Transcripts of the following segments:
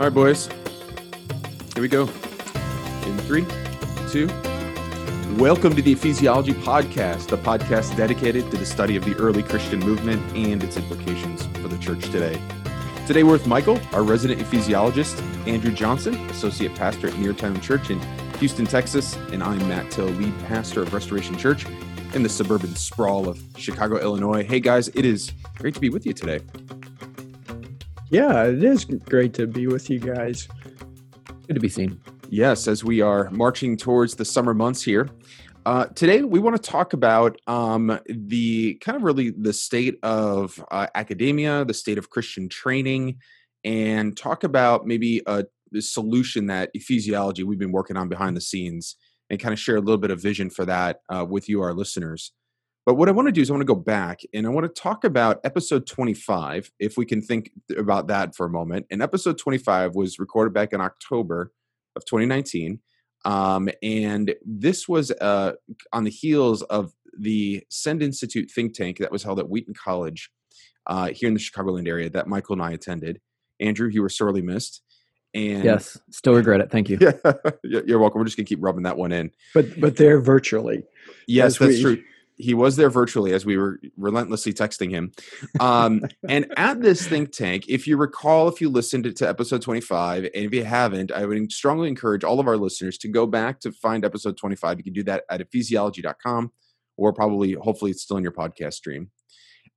All right, boys. Here we go. In three, two. Welcome to the Ephesiology Podcast, the podcast dedicated to the study of the early Christian movement and its implications for the church today. Today we're with Michael, our resident ecclesiologist, Andrew Johnson, associate pastor at Neartown Church in Houston, Texas, and I'm Matt Till, lead pastor of Restoration Church in the suburban sprawl of Chicago, Illinois. Hey guys, it is great to be with you today. Yeah, it is great to be with you guys. Good to be seen. Yes, as we are marching towards the summer months here. Uh, today, we want to talk about um, the kind of really the state of uh, academia, the state of Christian training, and talk about maybe a, a solution that ephesiology we've been working on behind the scenes and kind of share a little bit of vision for that uh, with you, our listeners. But what I want to do is I want to go back and I want to talk about episode 25, if we can think about that for a moment. And episode 25 was recorded back in October of 2019. Um, and this was uh, on the heels of the Send Institute think tank that was held at Wheaton College uh, here in the Chicagoland area that Michael and I attended. Andrew, you were sorely missed. And yes, still regret it. Thank you. Yeah, you're welcome. We're just gonna keep rubbing that one in. But but they're virtually. Yes, that's we, true he was there virtually as we were relentlessly texting him. Um, and at this think tank, if you recall, if you listened to, episode 25, and if you haven't, I would strongly encourage all of our listeners to go back to find episode 25. You can do that at ephesiology.com or probably, hopefully, it's still in your podcast stream.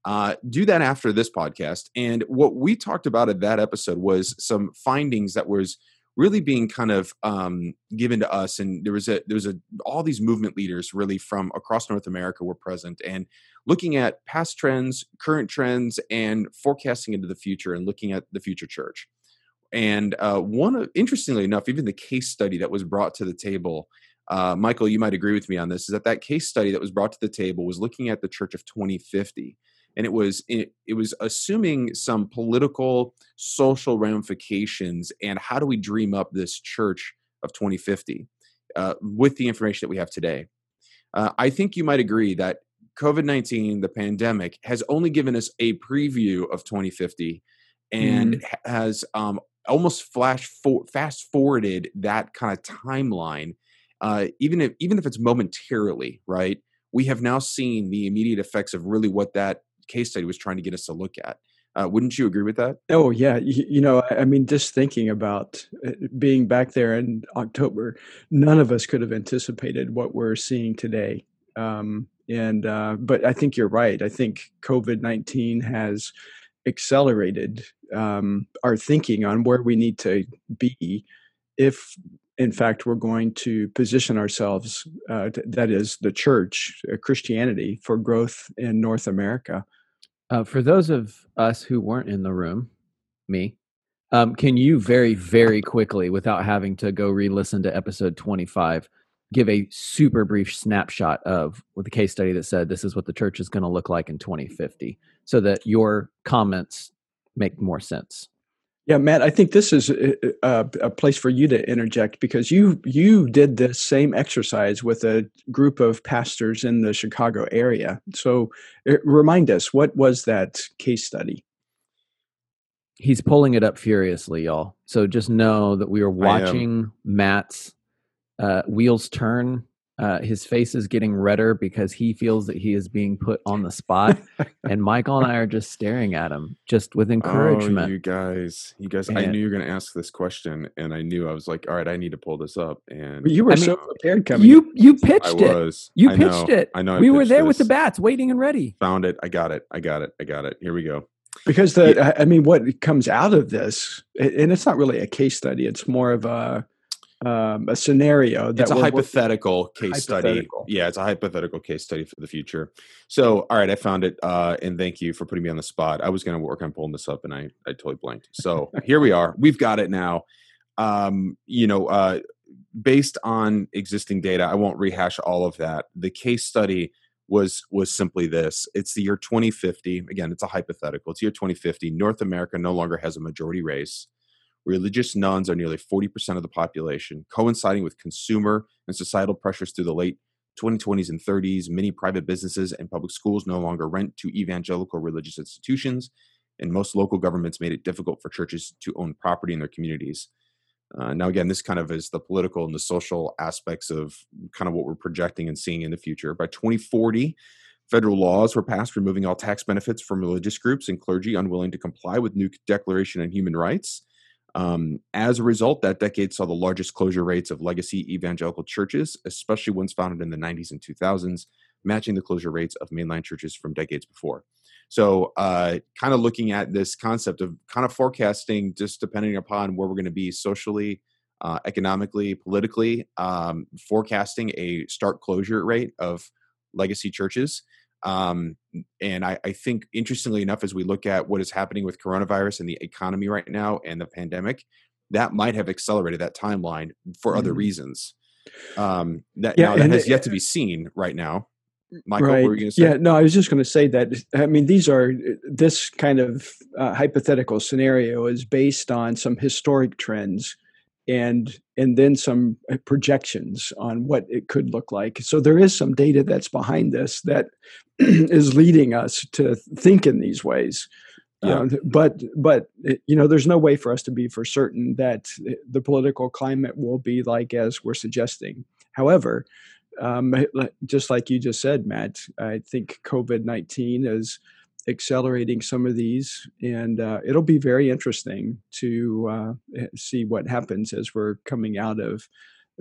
Uh, do that after this podcast. And what we talked about at that episode was some findings that was really being kind of um, given to us and there was a there was a all these movement leaders really from across north america were present and looking at past trends current trends and forecasting into the future and looking at the future church. And uh, one of, interestingly enough even the case study that was brought to the table uh, michael you might agree with me on this is that that case study that was brought to the table was looking at the church of 2050 and it was it, it was assuming some political social ramifications and how do we dream up this church of 2050 uh, with the information that we have today uh, i think you might agree that covid-19 the pandemic has only given us a preview of 2050 and mm. has um, almost flash for, fast forwarded that kind of timeline uh, even if even if it's momentarily right we have now seen the immediate effects of really what that case study was trying to get us to look at. Uh, wouldn't you agree with that? Oh yeah, you, you, know, I mean, just thinking about uh, being back there in October, none of us could have anticipated what we're seeing today. Um, and uh, but I think you're right. I think COVID nineteen has accelerated um, our thinking on where we need to be if in fact we're going to position ourselves uh, that is the church uh, christianity for growth in north america uh, for those of us who weren't in the room, me, um, can you very, very quickly, without having to go re listen to episode 25, give a super brief snapshot of the case study that said this is what the church is going to look like in 2050 so that your comments make more sense? Yeah, Matt, I think this is a, a, a, place for you to interject because you you did this same exercise with a group of pastors in the Chicago area. So, uh, remind us what was that case study? He's pulling it up furiously, y'all. So just know that we are watching Matt's uh, wheels turn uh, his face is getting redder because he feels that he is being put on the spot, and Michael and I are just staring at him, just with encouragement. Oh, you guys, you guys, and, I knew you were going to ask this question, and I knew I was like, all right, I need to pull this up. And you were I so prepared coming. You you pitched I was. it. You I pitched know, it. I know. we were there this. with the bats, waiting and ready. Found it. I got it. I got it. I got it. Here we go. Because the, yeah. I mean, what comes out of this, and it's not really a case study; it's more of a um, a scenario that it's a hypothetical case hypothetical. study yeah it's a hypothetical case study for the future. So all right i found it uh, and thank you for putting me on the spot. I was going to work on pulling this up and i i totally blanked. So here we are. We've got it now. Um, you know uh, based on existing data i won't rehash all of that. The case study was was simply this. It's the year 2050 again it's a hypothetical. It's year 2050 north america no longer has a majority race religious nones are nearly 40% of the population, coinciding with consumer and societal pressures through the late 2020s and 30s. Many private businesses and public schools no longer rent to evangelical religious institutions. and most local governments made it difficult for churches to own property in their communities. Uh, now, again, this kind of is the political and the social aspects of kind of what we're projecting and seeing in the future. By 2040, federal laws were passed removing all tax benefits from religious groups and clergy unwilling to comply with new Declaration on Human Rights. Um, as a result, that decade saw the largest closure rates of legacy evangelical churches, especially ones founded in the 90s and 2000s, matching the closure rates of mainline churches from decades before. So, uh, kind of looking at this concept of kind of forecasting, just depending upon where we're going to be socially, uh, economically, politically, um, forecasting a start closure rate of legacy churches. Um, and I, I, think, interestingly enough, as we look at what is happening with coronavirus and the economy right now and the pandemic, that might have accelerated that timeline for mm-hmm. other reasons. Um, that yeah, now that has yet to be seen right now. Michael, right. Yeah, no, I was just going to say that. I mean, these are this kind of uh, hypothetical scenario is based on some historic trends, and and then some uh, projections on what it could look like. So there is some data that's behind this that is leading us to think in these ways. Yeah. Uh, but but you know, there's no way for us to be for certain that the political climate will be like as we're suggesting. However, um, just like you just said, Matt, I think COVID 19 is accelerating some of these, and uh, it'll be very interesting to uh, eh, see what happens as we're coming out of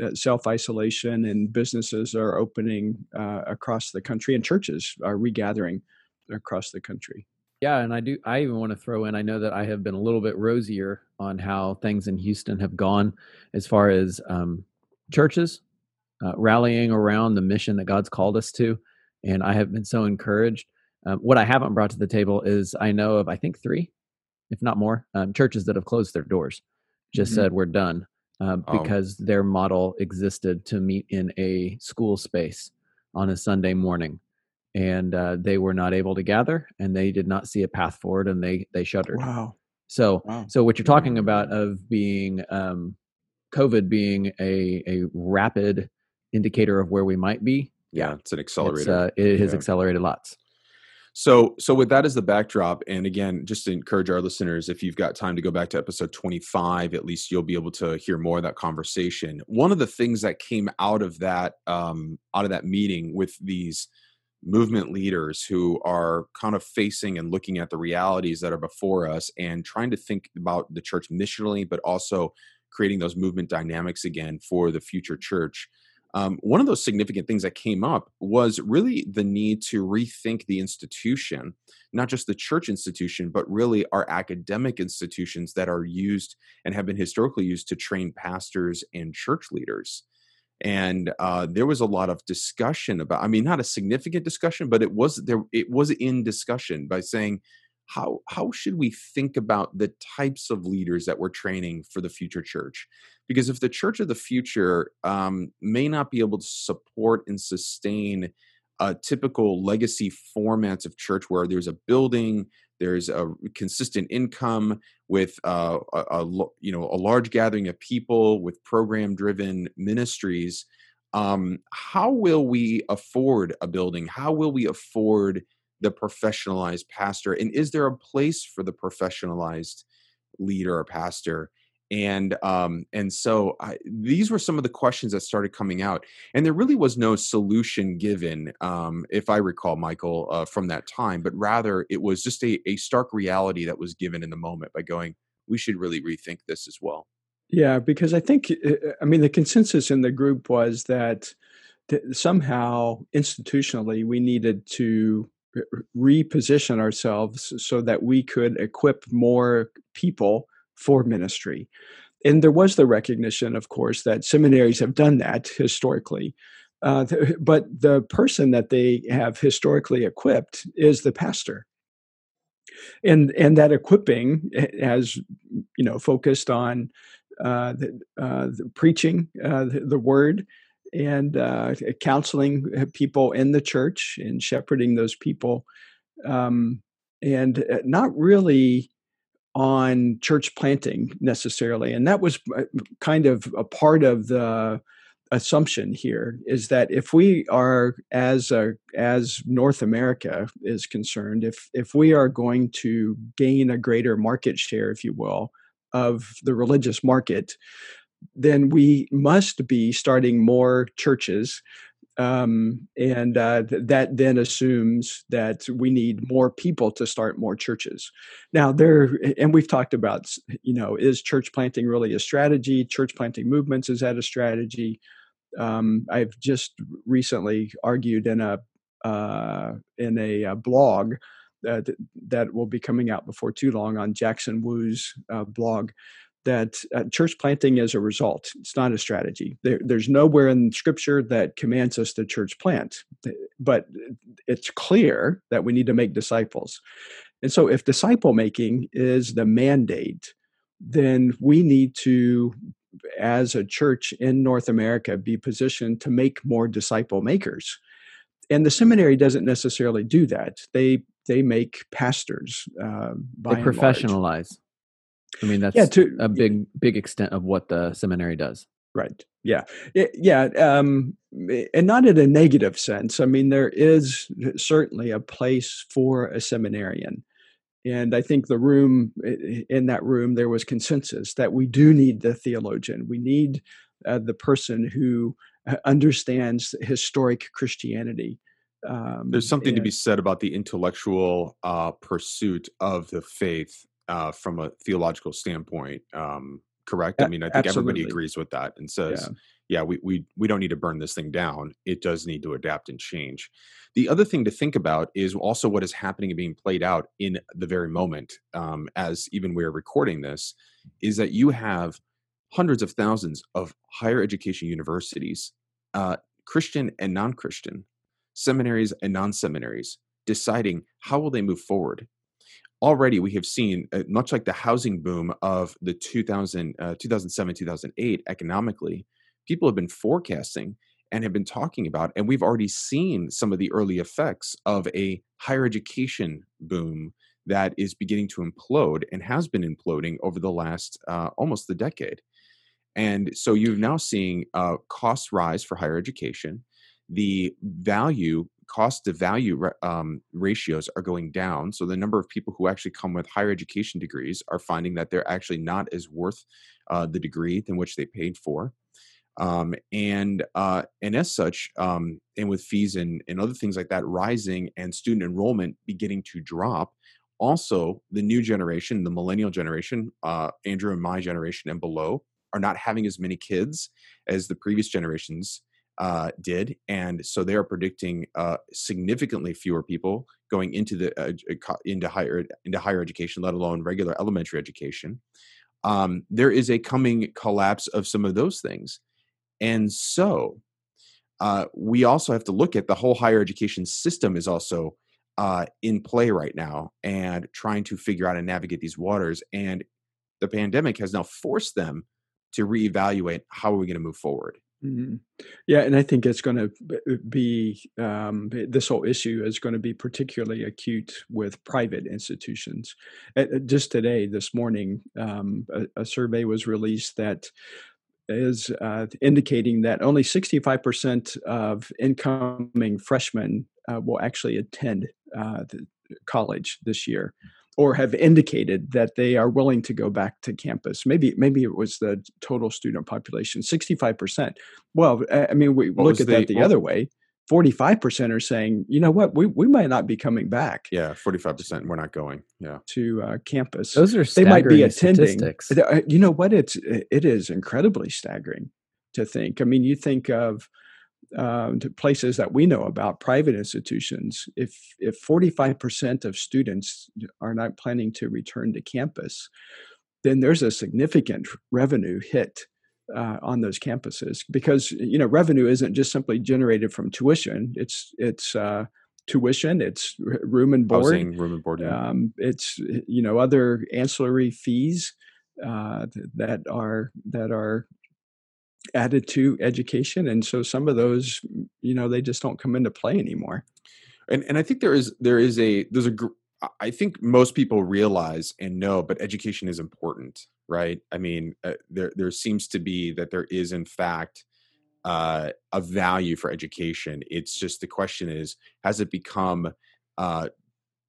uh, self isolation and businesses are opening uh, across the country and churches are regathering across the country. Yeah, and I do. I even want to throw in. I know that I have been a little bit rosier on how things in Houston have gone as far as um, churches uh, rallying around the mission that God's called us to. And I have been so encouraged. Um, what I haven't brought to the table is I know of, I think, three, if not more, um, churches that have closed their doors, just mm-hmm. said, we're done uh, because oh. their model existed to meet in a school space on a Sunday morning. And uh, they were not able to gather and they did not see a path forward and they, they shuttered. Wow. So, wow. so what you're talking about of being um, COVID being a, a rapid indicator of where we might be. Yeah, it's an accelerator. It's, uh, it has yeah. accelerated lots. So, so with that as the backdrop, and again, just to encourage our listeners, if you've got time to go back to episode 25, at least you'll be able to hear more of that conversation. One of the things that came out of that, um, out of that meeting with these movement leaders who are kind of facing and looking at the realities that are before us and trying to think about the church missionally, but also creating those movement dynamics again for the future church um, one of those significant things that came up was really the need to rethink the institution, not just the church institution, but really our academic institutions that are used and have been historically used to train pastors and church leaders. And uh, there was a lot of discussion about. I mean, not a significant discussion, but it was there. It was in discussion by saying, how how should we think about the types of leaders that we're training for the future church? Because if the church of the future um, may not be able to support and sustain uh, typical legacy formats of church where there's a building there's a consistent income with uh, a, a, you know a large gathering of people with program driven ministries um, how will we afford a building? How will we afford the professionalized pastor and is there a place for the professionalized leader or pastor? And um, and so I, these were some of the questions that started coming out and there really was no solution given um, if i recall michael uh, from that time but rather it was just a, a stark reality that was given in the moment by going we should really rethink this as well. Yeah because i think uh, i mean the consensus in the group was that somehow institutionally we needed to reposition ourselves so that we could equip more people for ministry. And there was the recognition, of course, that seminaries have done that historically. Uh, but the person that they have historically equipped is the pastor. And, and that equipping has, you know, focused on uh, the, uh, the preaching uh, the, the, word and uh, counseling people in the church and shepherding those people, um, and uh, not really on church planting necessarily. And that was uh, kind of a part of the assumption here is that if we are as a, as North America is concerned, if if we are going to gain a greater market share, if you will, of the religious market, then we must be starting more churches um, and uh, th- that then assumes that we need more people to start more churches. Now there, and we've talked about, you know, is church planting really a strategy? Church planting movements is that a strategy? Um, I've just recently argued in a uh, in a, uh, blog that that will be coming out before too long on Jackson Wu's uh, blog that uh, church planting is a result. It's not a strategy. There, there's nowhere in Scripture that commands us to church plant, but it's clear that we need to make disciples. And so, if disciple making is the mandate, then we need to, as a church in North America, be positioned to make more disciple makers. And the seminary doesn't necessarily do that. They they make pastors. Uh, they professionalize. I mean, that's yeah, to, a big, big extent of what the seminary does. Right. Yeah. Yeah. Um, and not in a negative sense. I mean, there is certainly a place for a seminarian. And I think the room, in that room, there was consensus that we do need the theologian. We need uh, the person who uh, understands historic Christianity. Um, There's something and, to be said about the intellectual uh, pursuit of the faith uh, from a theological standpoint. Um, correct? I mean, I think Absolutely. everybody agrees with that and says, yeah. yeah, we, we, we don't need to burn this thing down. It does need to adapt and change. The other thing to think about is also what is happening and being played out in the very moment, um, as even we're recording this, is that you have hundreds of thousands of higher education universities, uh, Christian and non Christian, seminaries and non seminaries, deciding how will they move forward already we have seen uh, much like the housing boom of the 2000 uh, 2007 2008 economically people have been forecasting and have been talking about and we've already seen some of the early effects of a higher education boom that is beginning to implode and has been imploding over the last uh, almost the decade. And so you're now seeing uh, costs rise for higher education. The value cost to value um, ratios are going down. So the number of people who actually come with higher education degrees are finding that they're actually not as worth uh, the degree than which they paid for. Um, and uh, and as such, um, and with fees and, and other things like that rising and student enrollment beginning to drop, also the new generation, the millennial generation, uh, Andrew and my generation and below, are not having as many kids as the previous generations uh, did, and so they are predicting uh, significantly fewer people going into the uh, into higher into higher education, let alone regular elementary education. Um, there is a coming collapse of some of those things, and so uh, we also have to look at the whole higher education system is also uh, in play right now, and trying to figure out and navigate these waters. And the pandemic has now forced them to reevaluate how are we going to move forward Mm-hmm. Yeah, and I think it's going to uh, be um, this whole issue is going to be particularly acute with private institutions. Just today, this morning, um, a, a, survey was released that is uh, indicating that only 65% of incoming freshmen uh, will actually attend uh, college this year or have indicated that they are willing to go back to campus. Maybe maybe it was the total student population, sixty five percent. Well, I mean, we what look at the, that the well, other way. Forty five percent are saying, you know what, we we might not be coming back. Yeah, forty five percent. We're not going. Yeah, to uh, campus. Those are they might be attending. Uh, you know what? It's it is incredibly staggering to think. I mean, you think of um, to places that we know about, private institutions, if if 45% of students are not planning to return to campus, then there's a significant revenue hit uh, on those campuses because you know revenue isn't just simply generated from tuition. It's it's uh, tuition, it's room and board, Housing, room and board. Yeah. Um, it's you know other ancillary fees uh, that are that are added to education and so some of those you know they just don't come into play anymore and and i think there is there is a there's a i think most people realize and know but education is important right i mean uh, there there seems to be that there is in fact uh, a value for education. It's just the question is, has it become uh,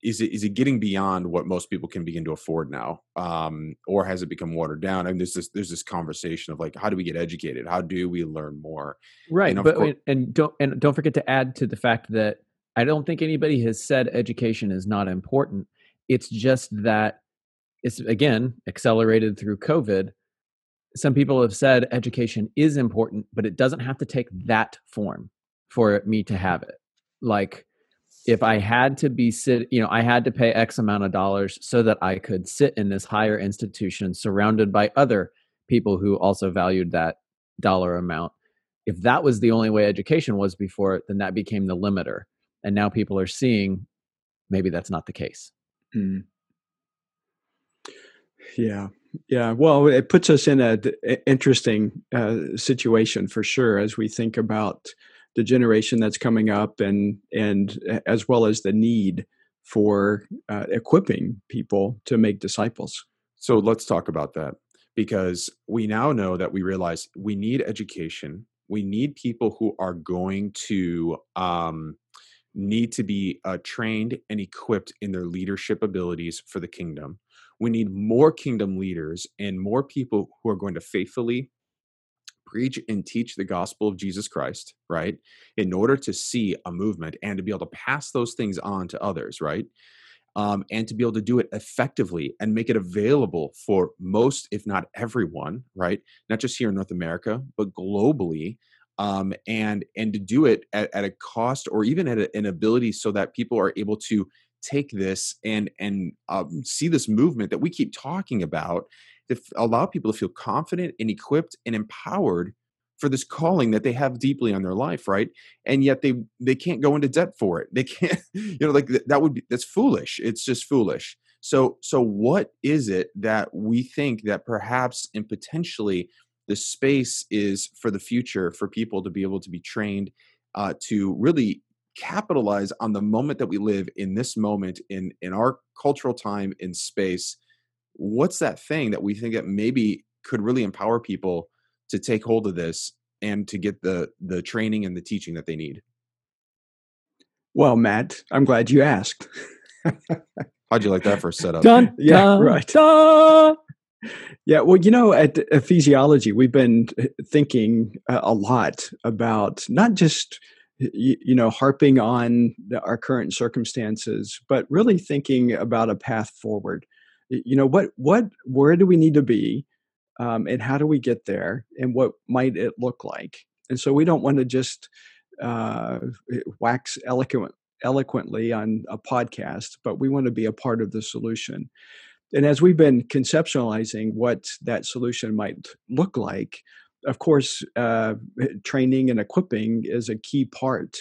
is it is it getting beyond what most people can begin to afford now, um, or has it become watered down? I mean, there's this there's this conversation of like, how do we get educated? How do we learn more? Right, and but course, and don't and don't forget to add to the fact that I don't think anybody has said education is not important. It's just that it's again accelerated through COVID. Some people have said education is important, but it doesn't have to take that form for me to have it. Like if I had to be sit, you know, I had to pay X amount of dollars so that I could sit in this higher institution surrounded by other people who also valued that dollar amount. If that was the only way education was before, then that became the limiter. And now people are seeing maybe that's not the case. Mm. Yeah. Yeah. Well, it puts us in an interesting uh, situation for sure as we think about the generation that's coming up and and as well as the need for uh, equipping people to make disciples. So let's talk about that because we now know that we realize we need education. We need people who are going to um, need to be uh, trained and equipped in their leadership abilities for the kingdom. We need more kingdom leaders and more people who are going to faithfully preach and teach the gospel of Jesus Christ, right? In order to see a movement and to be able to pass those things on to others, right? Um, and to be able to do it effectively and make it available for most, if not everyone, right? Not just here in North America, but globally, um, and and to do it at, at a cost or even at a, an ability so that people are able to take this and and um, see this movement that we keep talking about to allow people to feel confident and equipped and empowered for this calling that they have deeply on their life right? And yet they they can't go into debt for it. They can't you know like that would be that's foolish. It's just foolish. So so what is it that we think that perhaps and potentially the space is for the future for people to be able to be trained uh, to really capitalize on the moment that we live in this moment in in our cultural time in space what's that thing that we think that maybe could really empower people to take hold of this and to get the the training and the teaching that they need? Well matt i'm glad you asked. How'd you like that for a setup? Dun, yeah dun, right. dun. yeah well you know at ephesiology we've been uh, thinking a lot about not just you, you know harping on our current circumstances but really thinking about a path forward you know what what where do we need to be um, and how do we get there and what might it look like? And so we don't want to just uh, wax eloquent eloquently on a podcast but we want to be a part of the solution. And as we've been conceptualizing what that solution might look like of course uh, training and equipping is a key part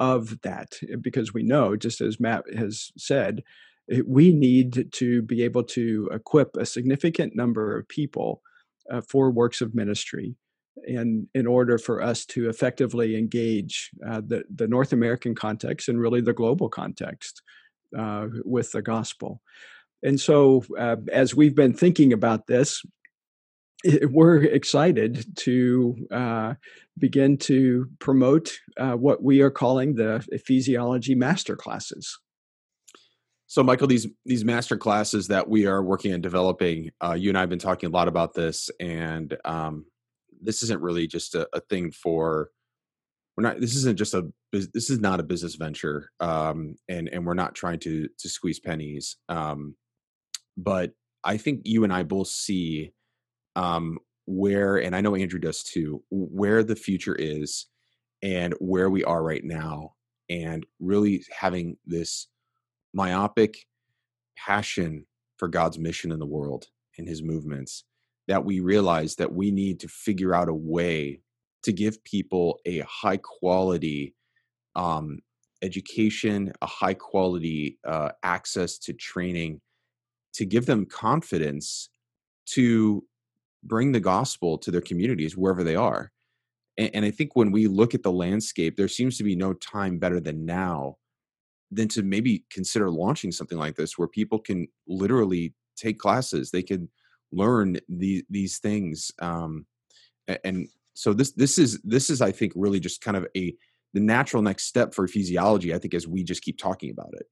of that because we know just as matt has said Eh, we need to be able to equip a significant number of people uh, for works of ministry and in order for us to effectively engage uh, the, the north american context and really the global context uh, with the gospel. And so uh, as we've been thinking about this we're excited to uh, begin to promote uh, what we are calling the ephesiology master classes so, Michael, these these master classes that we are working on developing, uh, you and I have been talking a lot about this, and um, this isn't really just a, a, thing for. We're not. This isn't just a. This is not a business venture, um, and and we're not trying to to squeeze pennies. Um, but I think you and I both see um, where, and I know Andrew does too, where the future is, and where we are right now, and really having this myopic passion for God's mission in the world and his movements that we realize that we need to figure out a way to give people a high quality um, education, a high quality uh, access to training, to give them confidence to bring the gospel to their communities wherever they are. And, and I think when we look at the landscape, there seems to be no time better than now than to maybe consider launching something like this where people can literally take classes they can learn these these things um, and so this this is this is i think really just kind of a the natural next step for ephesiology i think as we just keep talking about it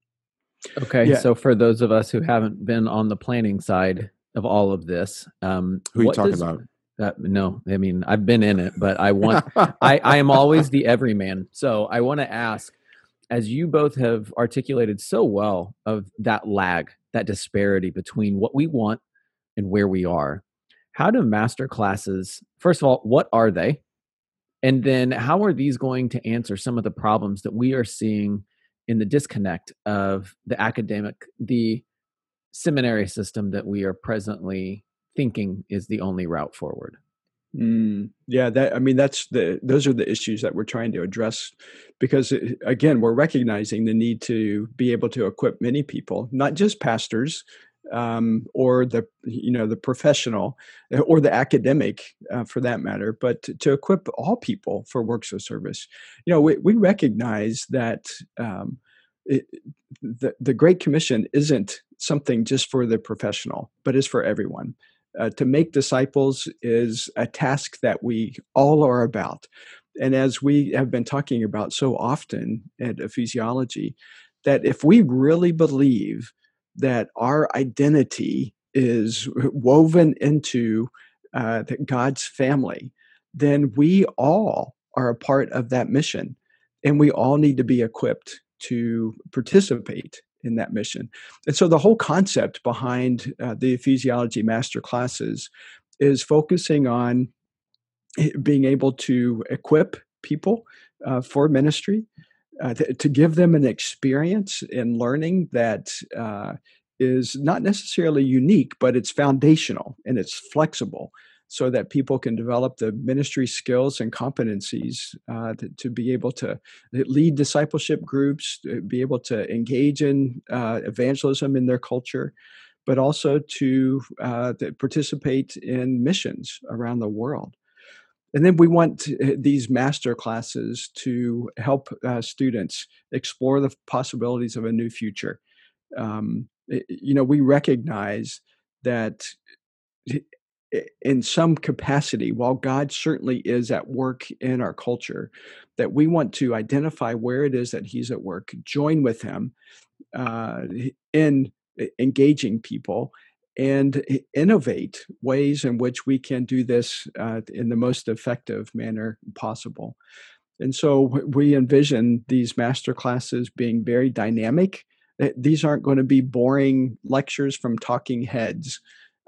Okay, Yeah. so for those of us who haven't been on the planning side of all of this, um, who are you talking does- about Uh, no, I mean I've been in it, but I want I, I am always the everyman. So I want to ask, as you both have articulated so well of that lag, that disparity between what we want and where we are, how do master classes, first of all, what are they? And then how are these going to answer some of the problems that we are seeing in the disconnect of the academic, the seminary system that we are presently thinking is the only route forward? Mm, yeah, that I mean that's the those are the issues that we're trying to address because uh, again we're recognizing the need to be able to equip many people, not just pastors um, or the you know the professional uh, or the academic uh, for that matter, but to, to equip all people for works of service. You know, we, we recognize that um, it, the the Great Commission isn't something just for the professional, but is for everyone uh, to make disciples is a task that we all are about. And as we have been talking about so often at Ephesiology, that if we really believe that our identity is woven into uh, God's family, then we all are a part of that mission. And we all need to be equipped to participate in that mission. And so the whole concept behind uh, the ephesiology master classes is focusing on being able to equip people uh, for ministry, uh, to, to give them an experience in learning that uh, is not necessarily unique, but it's foundational and it's flexible. So that people can develop the ministry skills and competencies uh, to, to be able to lead discipleship groups, be able to engage in uh, evangelism in their culture, but also to, uh, to participate in missions around the world. And then we want these master classes to help uh, students explore the possibilities of a new future. Um, you know, we recognize that in some capacity, while God certainly is at work in our culture, that we want to identify where it is that He's at work, join with Him uh, in engaging people, and innovate ways in which we can do this uh, in the most effective manner possible. And so we envision these master classes being very dynamic. These aren't going to be boring lectures from talking heads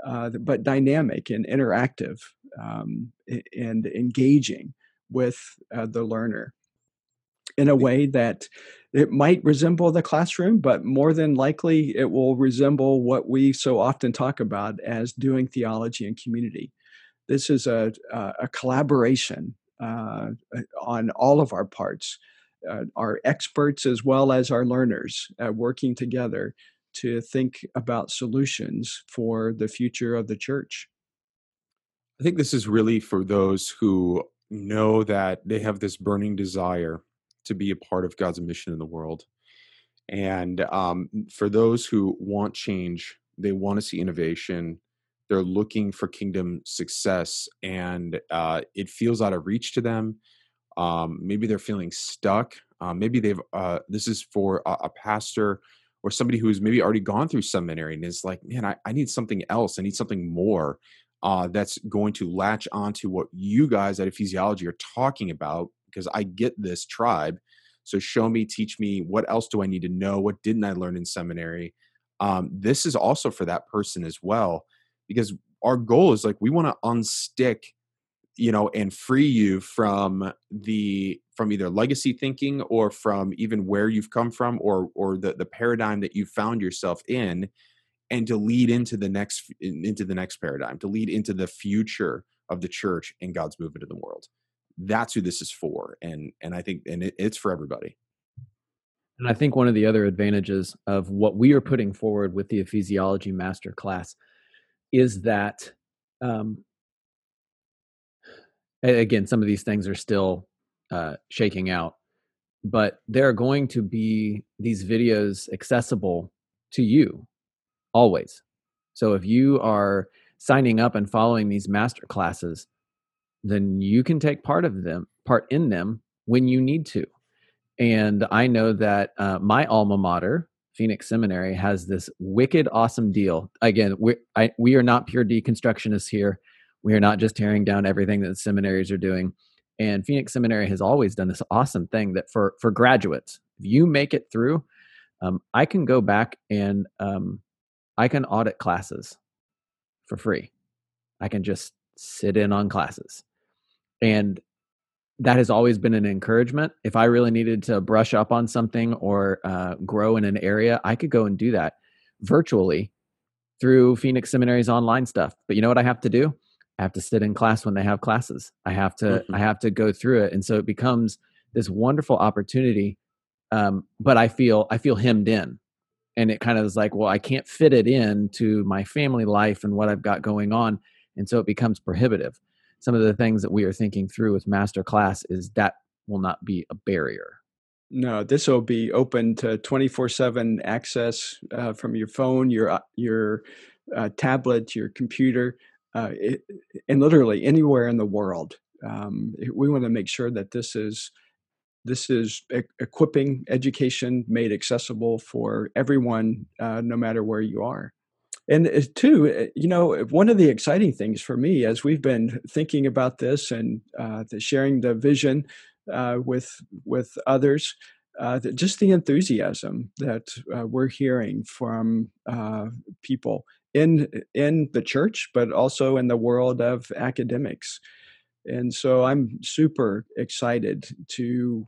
uh, but dynamic and interactive um, and engaging with uh, the learner in a way that it might resemble the classroom, but more than likely it will resemble what we so often talk about as doing theology in community. This is a, a, a collaboration uh, on all of our parts, uh, our experts as well as our learners uh, working together to think about solutions for the future of the church. I think this is really for those who know that they have this burning desire to be a part of God's mission in the world. And um, for those who want change, they want to see innovation, they're looking for kingdom success, and uh, it feels out of reach to them. Um, maybe they're feeling stuck. Uh, maybe they've, uh, this is for a, a pastor or somebody who's maybe already gone through seminary and is like, man, I, I need something else. I need something more uh, that's going to latch onto what you guys at Ephesiology are talking about because I get this tribe. So show me, teach me, what else do I need to know? What didn't I learn in seminary? Um, this is also for that person as well because our goal is like we want to unstick you know and free you from the from either legacy thinking or from even where you've come from or or the the paradigm that you found yourself in and to lead into the next into the next paradigm to lead into the future of the church and god's movement in the world. That's who this is for and and i think and it, it's for everybody. And I think one of the other advantages of what we are putting forward with the ephesiology master class is that, um, again, some of these things are still uh, shaking out, but there are going to be these videos accessible to you always. So if you are signing up and following these master classes, then you can take part of them, part in them when you need to. And I know that uh, my alma mater, Phoenix Seminary, has this wicked awesome deal. Again, we I, we are not pure deconstructionists here. We are not just tearing down everything that the seminaries are doing. And Phoenix Seminary has always done this awesome thing that for for graduates, if you make it through, um, I can go back and um, I can audit classes for free. I can just sit in on classes. And that has always been an encouragement. If I really needed to brush up on something or uh, grow in an area, I could go and do that virtually through Phoenix Seminary's online stuff. But you know what I have to do? I have to sit in class when they have classes. I have to mm-hmm. I have to go through it, and so it becomes this wonderful opportunity. Um, but I feel I feel hemmed in, and it kind of is like, well, I can't fit it in to my family life and what I've got going on, and so it becomes prohibitive some of the things that we are thinking through with master class is that will not be a barrier no this will be open to 24/7 access uh, from your phone your uh, your uh, tablet your computer uh, it, and literally anywhere in the world um, we want to make sure that this is this is e- equipping education made accessible for everyone uh, no matter where you are. And uh, two, uh, you know, one of the exciting things for me as we've been thinking about this and uh, the sharing the vision uh, with with others, the, just the enthusiasm that we're hearing from people in in the church, but also in the world of academics. And so I'm super excited to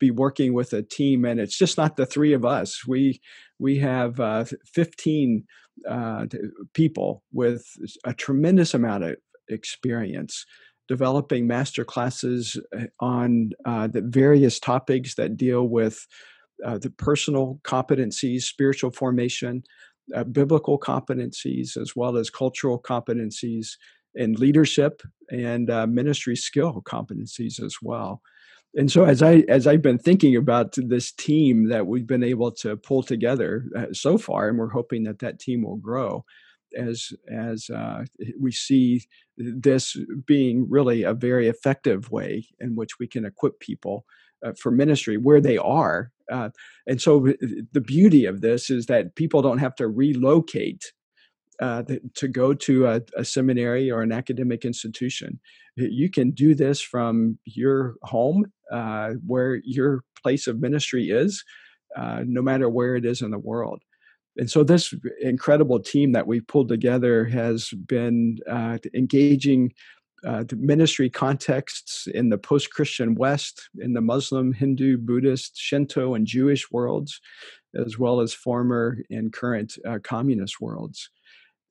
be working with a team, and it's just not the three of us. We we have 15 uh, people with a tremendous amount of experience developing master classes uh, on uh, the various topics that deal with uh, the personal competencies, spiritual formation, uh, biblical competencies, as well as cultural competencies and leadership and uh, ministry skill competencies as well. And so as i as i've been thinking about this team that we've been able to pull together uh, so far and we're hoping that that team will grow as as uh, we see this being really a very effective way in which we can equip people uh, for ministry where they are uh, and so the beauty of this is that people don't have to relocate uh, to go to a, a, seminary or an academic institution. You can do this from your home, uh, where your place of ministry is, uh, no matter where it is in the world. And so, this incredible team that we've pulled together has been uh, engaging uh, the ministry contexts in the post Christian West, in the Muslim, Hindu, Buddhist, Shinto, and Jewish worlds, as well as former and current uh, communist worlds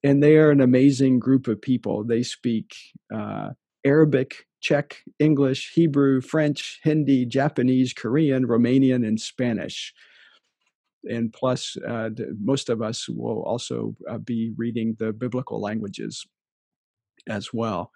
and they are an amazing group of people. They speak uh, Arabic, Czech, English, Hebrew, French, Hindi, Japanese, Korean, Romanian, and Spanish. And plus, uh, most of us will also uh, be reading the biblical languages as well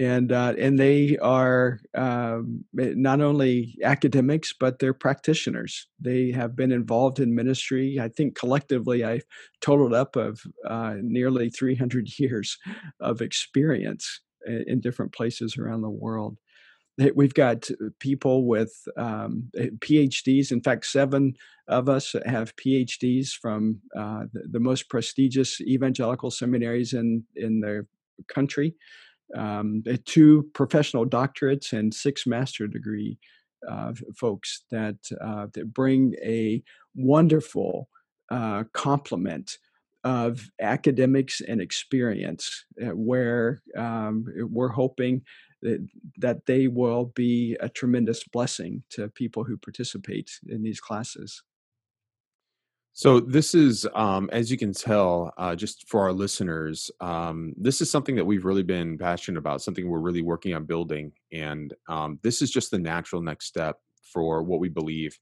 and uh, and they are um, eh, not only academics but they're practitioners. They have been involved in ministry. I think collectively, I totaled up of uh, nearly 300 years of experience in, in, different places around the world. We've got people with um, eh, PhDs. In fact, seven of us have PhDs from uh, the, the most prestigious evangelical seminaries in in the country um, two professional doctorates and six master degree uh, folks that uh, that bring a wonderful uh, complement of academics and experience, uh, where um, we're hoping that, that they will be a tremendous blessing to people who participate in these classes. So this is, um, as you can tell, uh, just for our listeners, um, this is something that we've really been passionate about, something we're really working on building, and um, this is just the natural next step for what we believe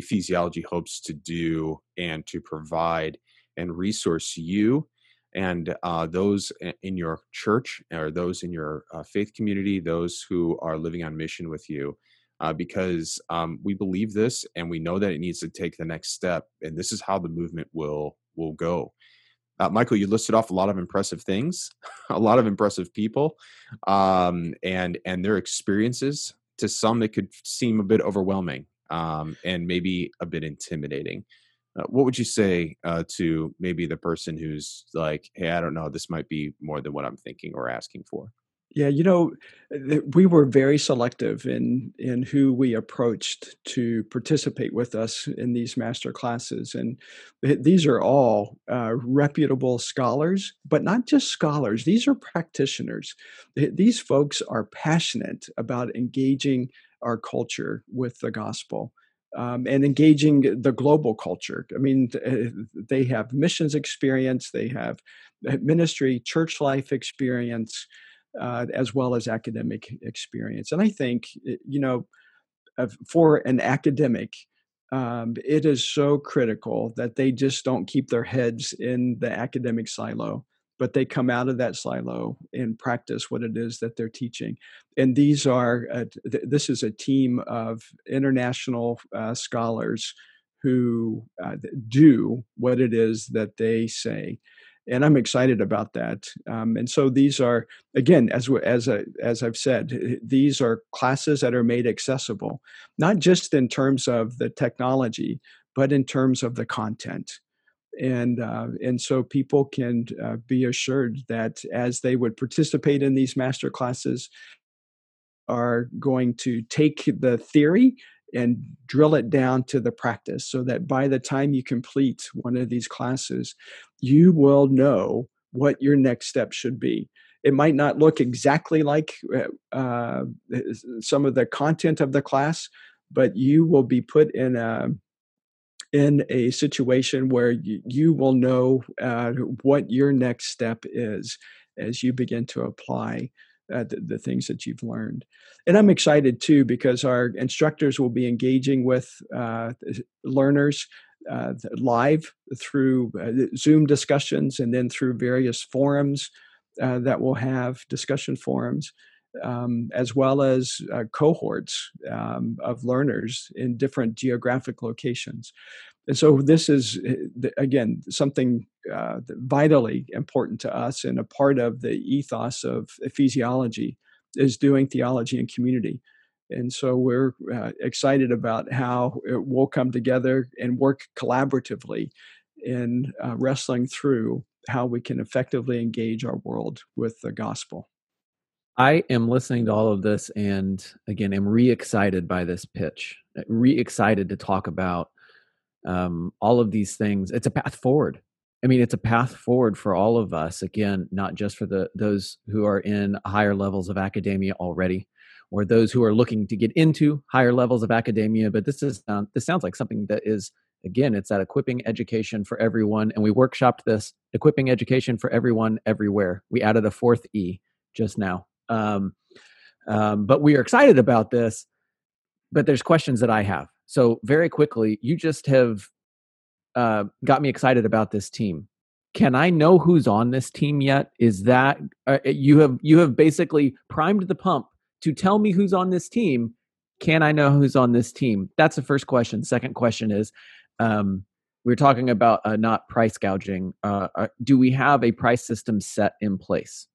Ephesiology hopes to do and to provide and resource you and uh, those in your church or those in your uh, faith community, those who are living on mission with you uh, because um, we believe this and we know that it needs to take the next step and this is how the movement will will go Uh, Michael, you listed off a lot of impressive things, a lot of impressive people, um, and and their experiences. To some, it could seem a bit overwhelming um, and maybe a bit intimidating. Uh, what would you say uh, to maybe the person who's like, "Hey, I don't know, this might be more than what I'm thinking or asking for"? Yeah, you know, we were very selective in in who we approached to participate with us in these master classes, and these are all uh, reputable scholars, but not just scholars. These are practitioners. These folks are passionate about engaging our culture with the gospel. Um, and engaging the global culture. I mean, they have missions experience, they have uh, ministry, church life experience, uh, as well as academic experience. And I think, eh, you know, for an academic, um, it is so critical that they just don't keep their heads in the academic silo, but they come out of that silo and practice what it is that they're teaching. And these are, uh, th- this is a team of international uh, scholars who uh, do what it is that they say and I'm excited about that. Um, and so these are again, as as a, as I've said, these are classes that are made accessible, not just in terms of the technology, but in terms of the content. And uh, and so people can uh, be assured that as they would participate in these master classes, are going to take the theory and drill it down to the practice so that by the time you complete one of these classes, you will know what your next step should be. It might not look exactly like uh, uh some of the content of the class, but you will be put in a in a situation where you, you will know uh, what your next step is as you begin to apply uh, the, the, things that you've learned. And I'm excited too because our instructors will be engaging with uh, learners uh, live through uh, Zoom discussions and then through various forums uh, that will have discussion forums. Um, as well as uh, cohorts um, of learners in different geographic locations. And so this is eh, again something uh, vitally important to us and a part of the ethos of ephesiology is doing theology in community. And so we're uh, excited about how we'll come together and work collaboratively in uh, wrestling through how we can effectively engage our world with the gospel. I am listening to all of this and again, am re excited by this pitch, re excited to talk about um, all of these things. It's a path forward. I mean, it's a path forward for all of us. Again, not just for the those who are in higher levels of academia already, or those who are looking to get into higher levels of academia. But this is um, this sounds like something that is again, it's that equipping education for everyone, and we workshopped this equipping education for everyone everywhere. We added a fourth E just now, um, um, but we are excited about this. But there's questions that I have. So very quickly, you just have uh, got me excited about this team. Can I know who's on this team yet? Is that uh, you have you have basically primed the pump to tell me who's on this team? Can I know who's on this team? That's the first question. Second question is, um, we're talking about uh, not price gouging. Uh, uh do we have a price system set in place?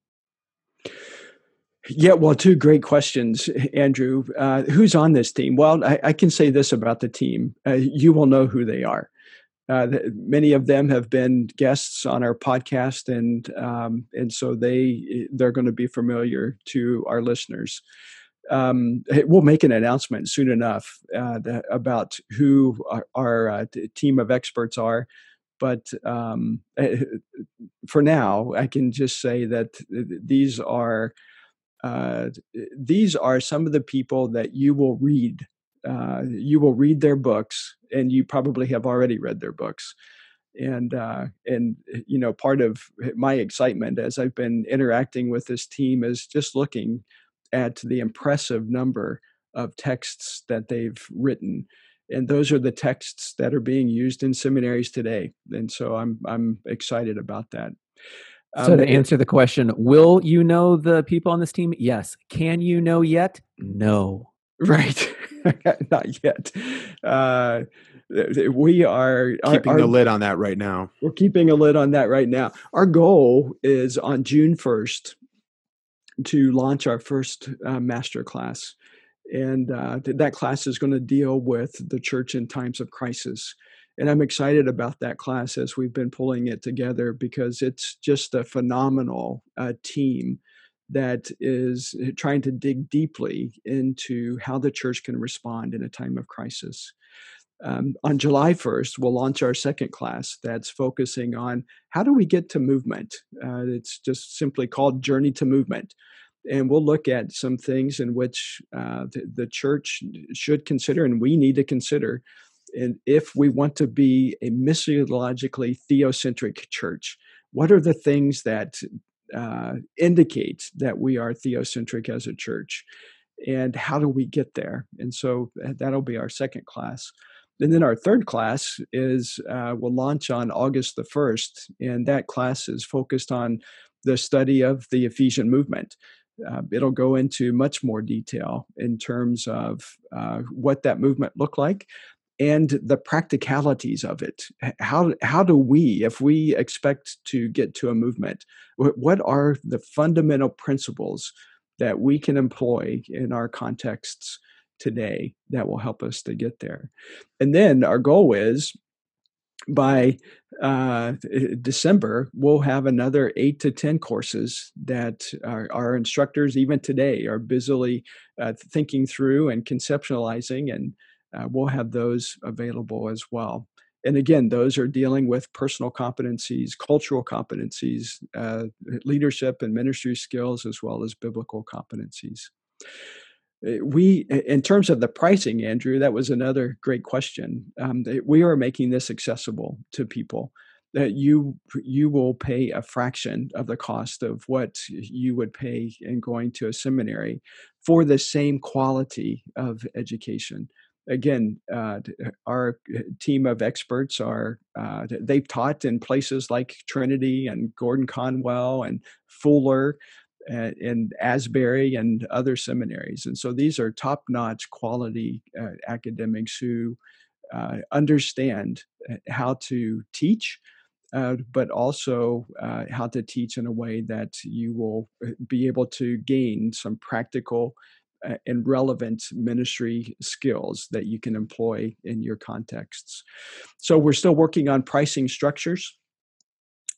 Yeah, well, two great questions, Andrew. Uh, who's on this team? Well, I, I, can say this about the team: uh, you will know who they are. Uh, many of them have been guests on our podcast, and um, and so they they're going to be familiar to our listeners. Um, we'll make an announcement soon enough uh, about who our, our uh, team of experts are, but um, eh, for now, I can just say that these are uh, these are some of the people that you will read. Uh, you will read their books, and you probably have already read their books. And uh, and you know, part of my excitement as I've been interacting with this team is just looking at the impressive number of texts that they've written and those are the texts that are being used in seminaries today and so i'm i'm excited about that so um, to answer the question, will you know the people on this team? Yes. Can you know yet? No. Right. Not yet. Uh, we are keeping our, the lid on that right now. We're keeping a lid on that right now. Our goal is on June 1st to launch our first uh, master class. And uh, that class is going to deal with the church in times of crisis. And I'm excited about that class as we've been pulling it together because it's just a phenomenal uh, team that is eh, trying to dig deeply into how the church can respond in a time of crisis. Um, on July 1st, we'll launch our second class that's focusing on how do we get to movement. Uh, it's just simply called Journey to Movement. And we'll look at some things in which uh, the, the, church should consider and we need to consider. And if we want to be a missiologically theocentric church, what are the things that uh, indicate that we are theocentric as a church? And how do we get there? And so uh, that'll be our second class. And then our third class is uh, will launch on August the 1st, and that class is focused on the study of the Ephesian movement. Uh, it'll go into much more detail in terms of uh, what that movement looked like and the practicalities of it. How, how do we, if we expect to get to a movement, what are the fundamental principles that we can employ in our contexts today that will help us to get there. And then our goal is by uh, December, we'll have another eight to 10 courses that our, our instructors, even today, are busily uh, thinking through and conceptualizing, and uh, we'll have those available as well. And again, those are dealing with personal competencies, cultural competencies, uh, leadership and ministry skills, as well as biblical competencies. Uh, we in terms of the pricing andrew that was another great question um, we are making this accessible to people that you you will pay a fraction of the cost of what you would pay in going to a seminary for the same quality of education again uh, our team of experts are uh, they've taught in places like trinity and gordon conwell and fuller and Asbury and other seminaries. And so these are top notch quality uh, academics who uh, understand uh, how to teach. Uh, but also how to teach in a way that you will be able to gain some practical and relevant ministry skills that you can employ in your contexts. So, we're still working on pricing structures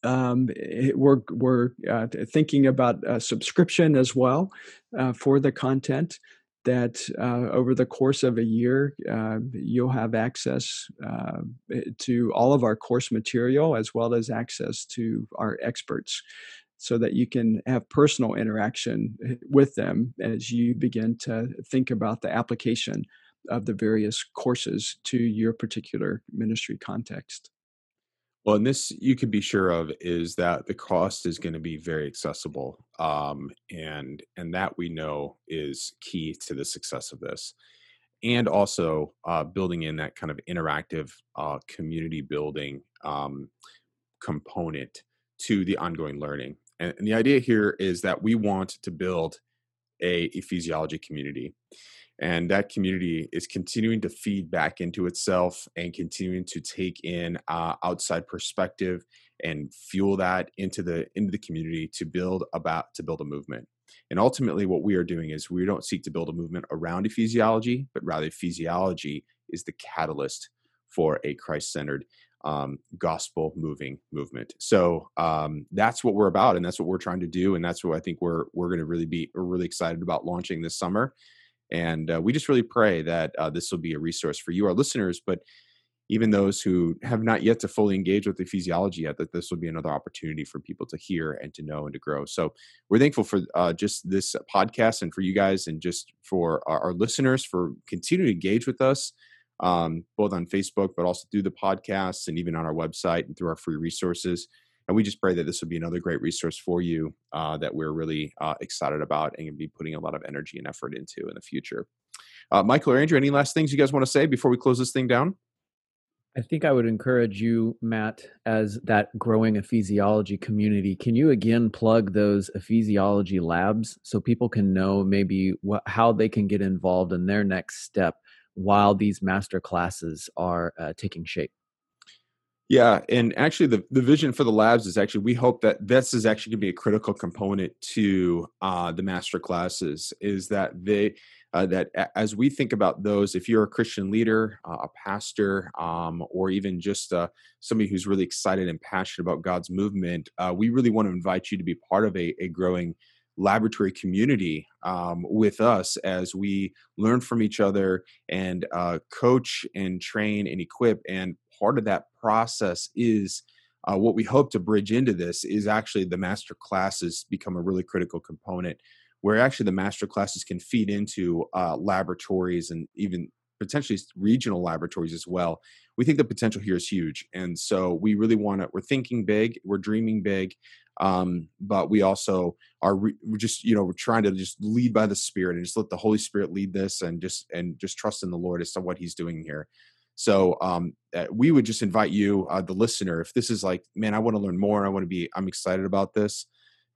um, we're we're uh, thinking about a subscription as well uh, for the content that uh, over the course of a year uh, you'll have access uh, to all of our course material as well as access to our experts so that you can have personal interaction eh, with them as you begin to think about the application of the various courses to your particular ministry context well, and this you can be sure of is that the cost is going to be very accessible, um, and and that we know is key to the success of this, and also uh, building in that kind of interactive uh, community building um, component to the ongoing learning. And, and the idea here is that we want to build a ephesiology community and that community is continuing to feed back into itself and continuing to take in uh, outside perspective and fuel that into the into the community to build about to build a movement. And ultimately what we are doing is we don't seek to build a movement around ephesiology but rather ephesiology is the catalyst for a christ-centered um, gospel moving movement. So um, that's what we're about and that's what we're trying to do and that's what i think we're we're going to really be we're really excited about launching this summer. And uh, we just really pray that uh, this will be a resource for you, our listeners, but even those who have not yet to fully engage with ephesiology yet, that this will be another opportunity for people to hear and to know and to grow. So we're thankful for uh, just this podcast and for you guys and just for our, our listeners for continuing to engage with us, um, both on Facebook, but also through the podcasts and even on our website and through our free resources. And we just pray that this will be another great resource for you uh, that we're really uh, excited about and be putting a lot of energy and effort into in the future. Uh, Michael or Andrew, any last things you guys want to say before we close this thing down? I think I would encourage you, Matt, as that growing ephesiology community. Can you again plug those ephesiology labs so people can know maybe what, how they can get involved in their next step while these master classes are uh, taking shape. Yeah, and actually, the the vision for the labs is actually we hope that this is actually going to be a critical component to uh, the master classes. Is that they uh, that as we think about those, if you're a Christian leader, uh, a pastor, um, or even just uh, somebody who's really excited and passionate about God's movement, uh, we really want to invite you to be part of a, a growing laboratory community um, with us as we learn from each other and uh, coach and train and equip. And part of that process is uh, what we hope to bridge into this is actually the master classes become a really critical component where actually the master classes can feed into uh, laboratories and even potentially regional laboratories as well. We think the potential here is huge, and so we really want to. We're thinking big, we're dreaming big, um, but we also are re- we're just you know we're trying to just lead by the Spirit and just let the Holy Spirit lead this, and just and just trust in the Lord as to what He's doing here. So um, uh, we would just invite you, uh, the listener, if this is like, man, I want to learn more, I want to be, I'm excited about this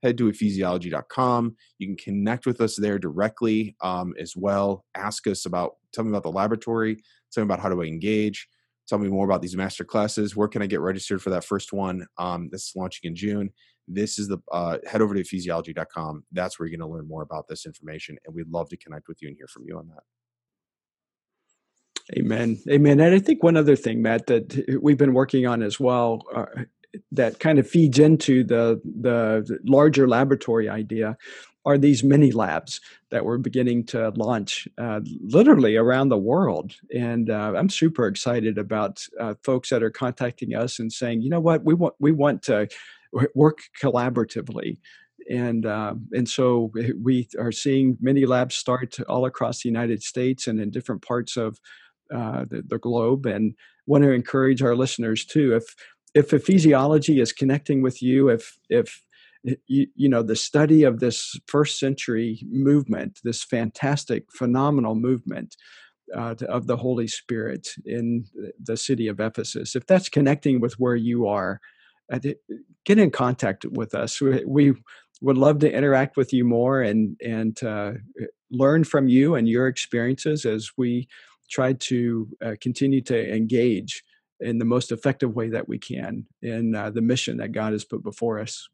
head to ephesiology.com. You can connect with us there directly um, as well. Ask us about, tell me about the laboratory, tell me about how do I engage, tell me more about these master classes. Where can I get registered for that first one? Um, this is launching in June. This is the uh, head over to ephesiology.com. That's where you're going to learn more about this information, and we'd love to connect with you and hear from you on that. Amen. Amen. And I think one other thing, Matt, that we've been working on as well uh, that kind of feeds into the the larger laboratory idea are these mini labs that we're beginning to launch uh, literally around the world. And uh, I'm super excited about uh, folks that are contacting us and saying, you know what, we want we want to work collaboratively. And uh, and so we are seeing mini labs start all across the United States and in different parts of uh, the, the globe. And want to encourage our listeners too, if if ephesiology is connecting with you, if if you, you, know the study of this first century movement, this fantastic, phenomenal movement uh, of the Holy Spirit in the city of Ephesus, if that's connecting with where you are, get in contact with us. We, we would love to interact with you more and and uh, learn from you and your experiences as we try to uh, continue to engage in the most effective way that we can in uh, the mission that God has put before us.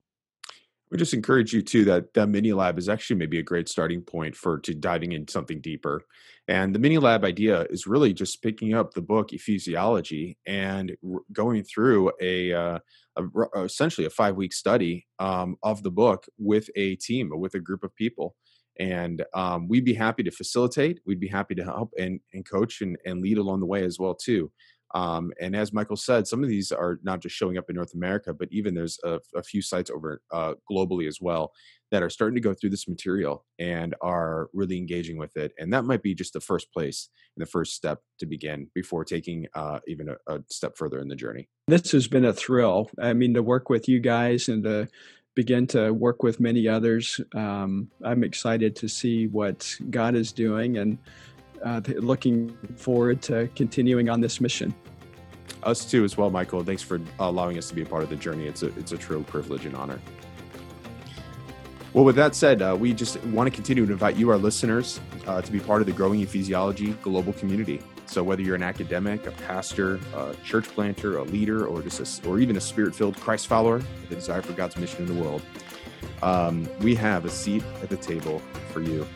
We just encourage you too that the mini lab is actually maybe a great starting point for to diving into something deeper. And the mini lab idea is really just picking up the book Ephesiology and going through a, uh, a, essentially a five week study um, of the book with a team, with a group of people. And um, we'd be happy to facilitate. We'd be happy to help and, and coach and, and lead along the way as well too. Um, and as Michael said, some of these are not just showing up in North America, but even there's a, a few sites over uh, globally as well that are starting to go through this material and are really engaging with it. And that might be just the first place and the first step to begin before taking uh, even a, a step further in the journey. This has been a thrill. I mean, to work with you guys and to begin to work with many others. Um, I'm excited to see what God is doing and uh, looking forward to continuing on this mission. Us too, as well, Michael. Thanks for allowing us to be a part of the journey. It's a it's a true privilege and honor. Well, with that said, uh, we just want to continue to invite you, our listeners, uh, to be part of the growing ephesiology global community. So, whether you're an academic, a pastor, a church planter, a leader, or just a, or even a spirit-filled Christ follower with a desire for God's mission in the world, um, we have a seat at the table for you.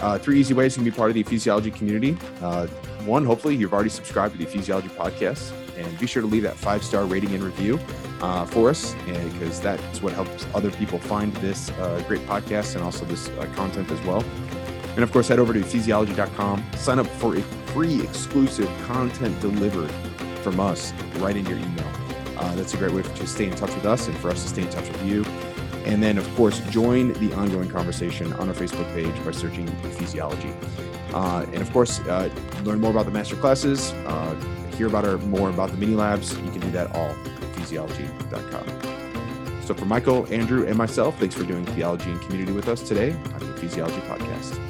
Uh, three easy ways you can be part of the ephesiology community. Uh, one, hopefully, you've already subscribed to the ephesiology podcast, and be sure to leave that five star rating and review uh, for us, because that's what helps other people find this uh, great podcast and also this uh, content as well. And of course, head over to ephesiology.com, sign up for a free exclusive content delivered from us right in your email. Uh, that's a great way to stay in touch with us and for us to stay in touch with you. And then, of course, join the ongoing conversation on our Facebook page by searching Ephesiology. Uh, and of course, uh, learn more about the master classes, uh, hear about our more about the mini labs. You can do that all at ephesiology.com. So, for Michael, Andrew, and myself, thanks for doing theology and community with us today on the Ephesiology Podcast.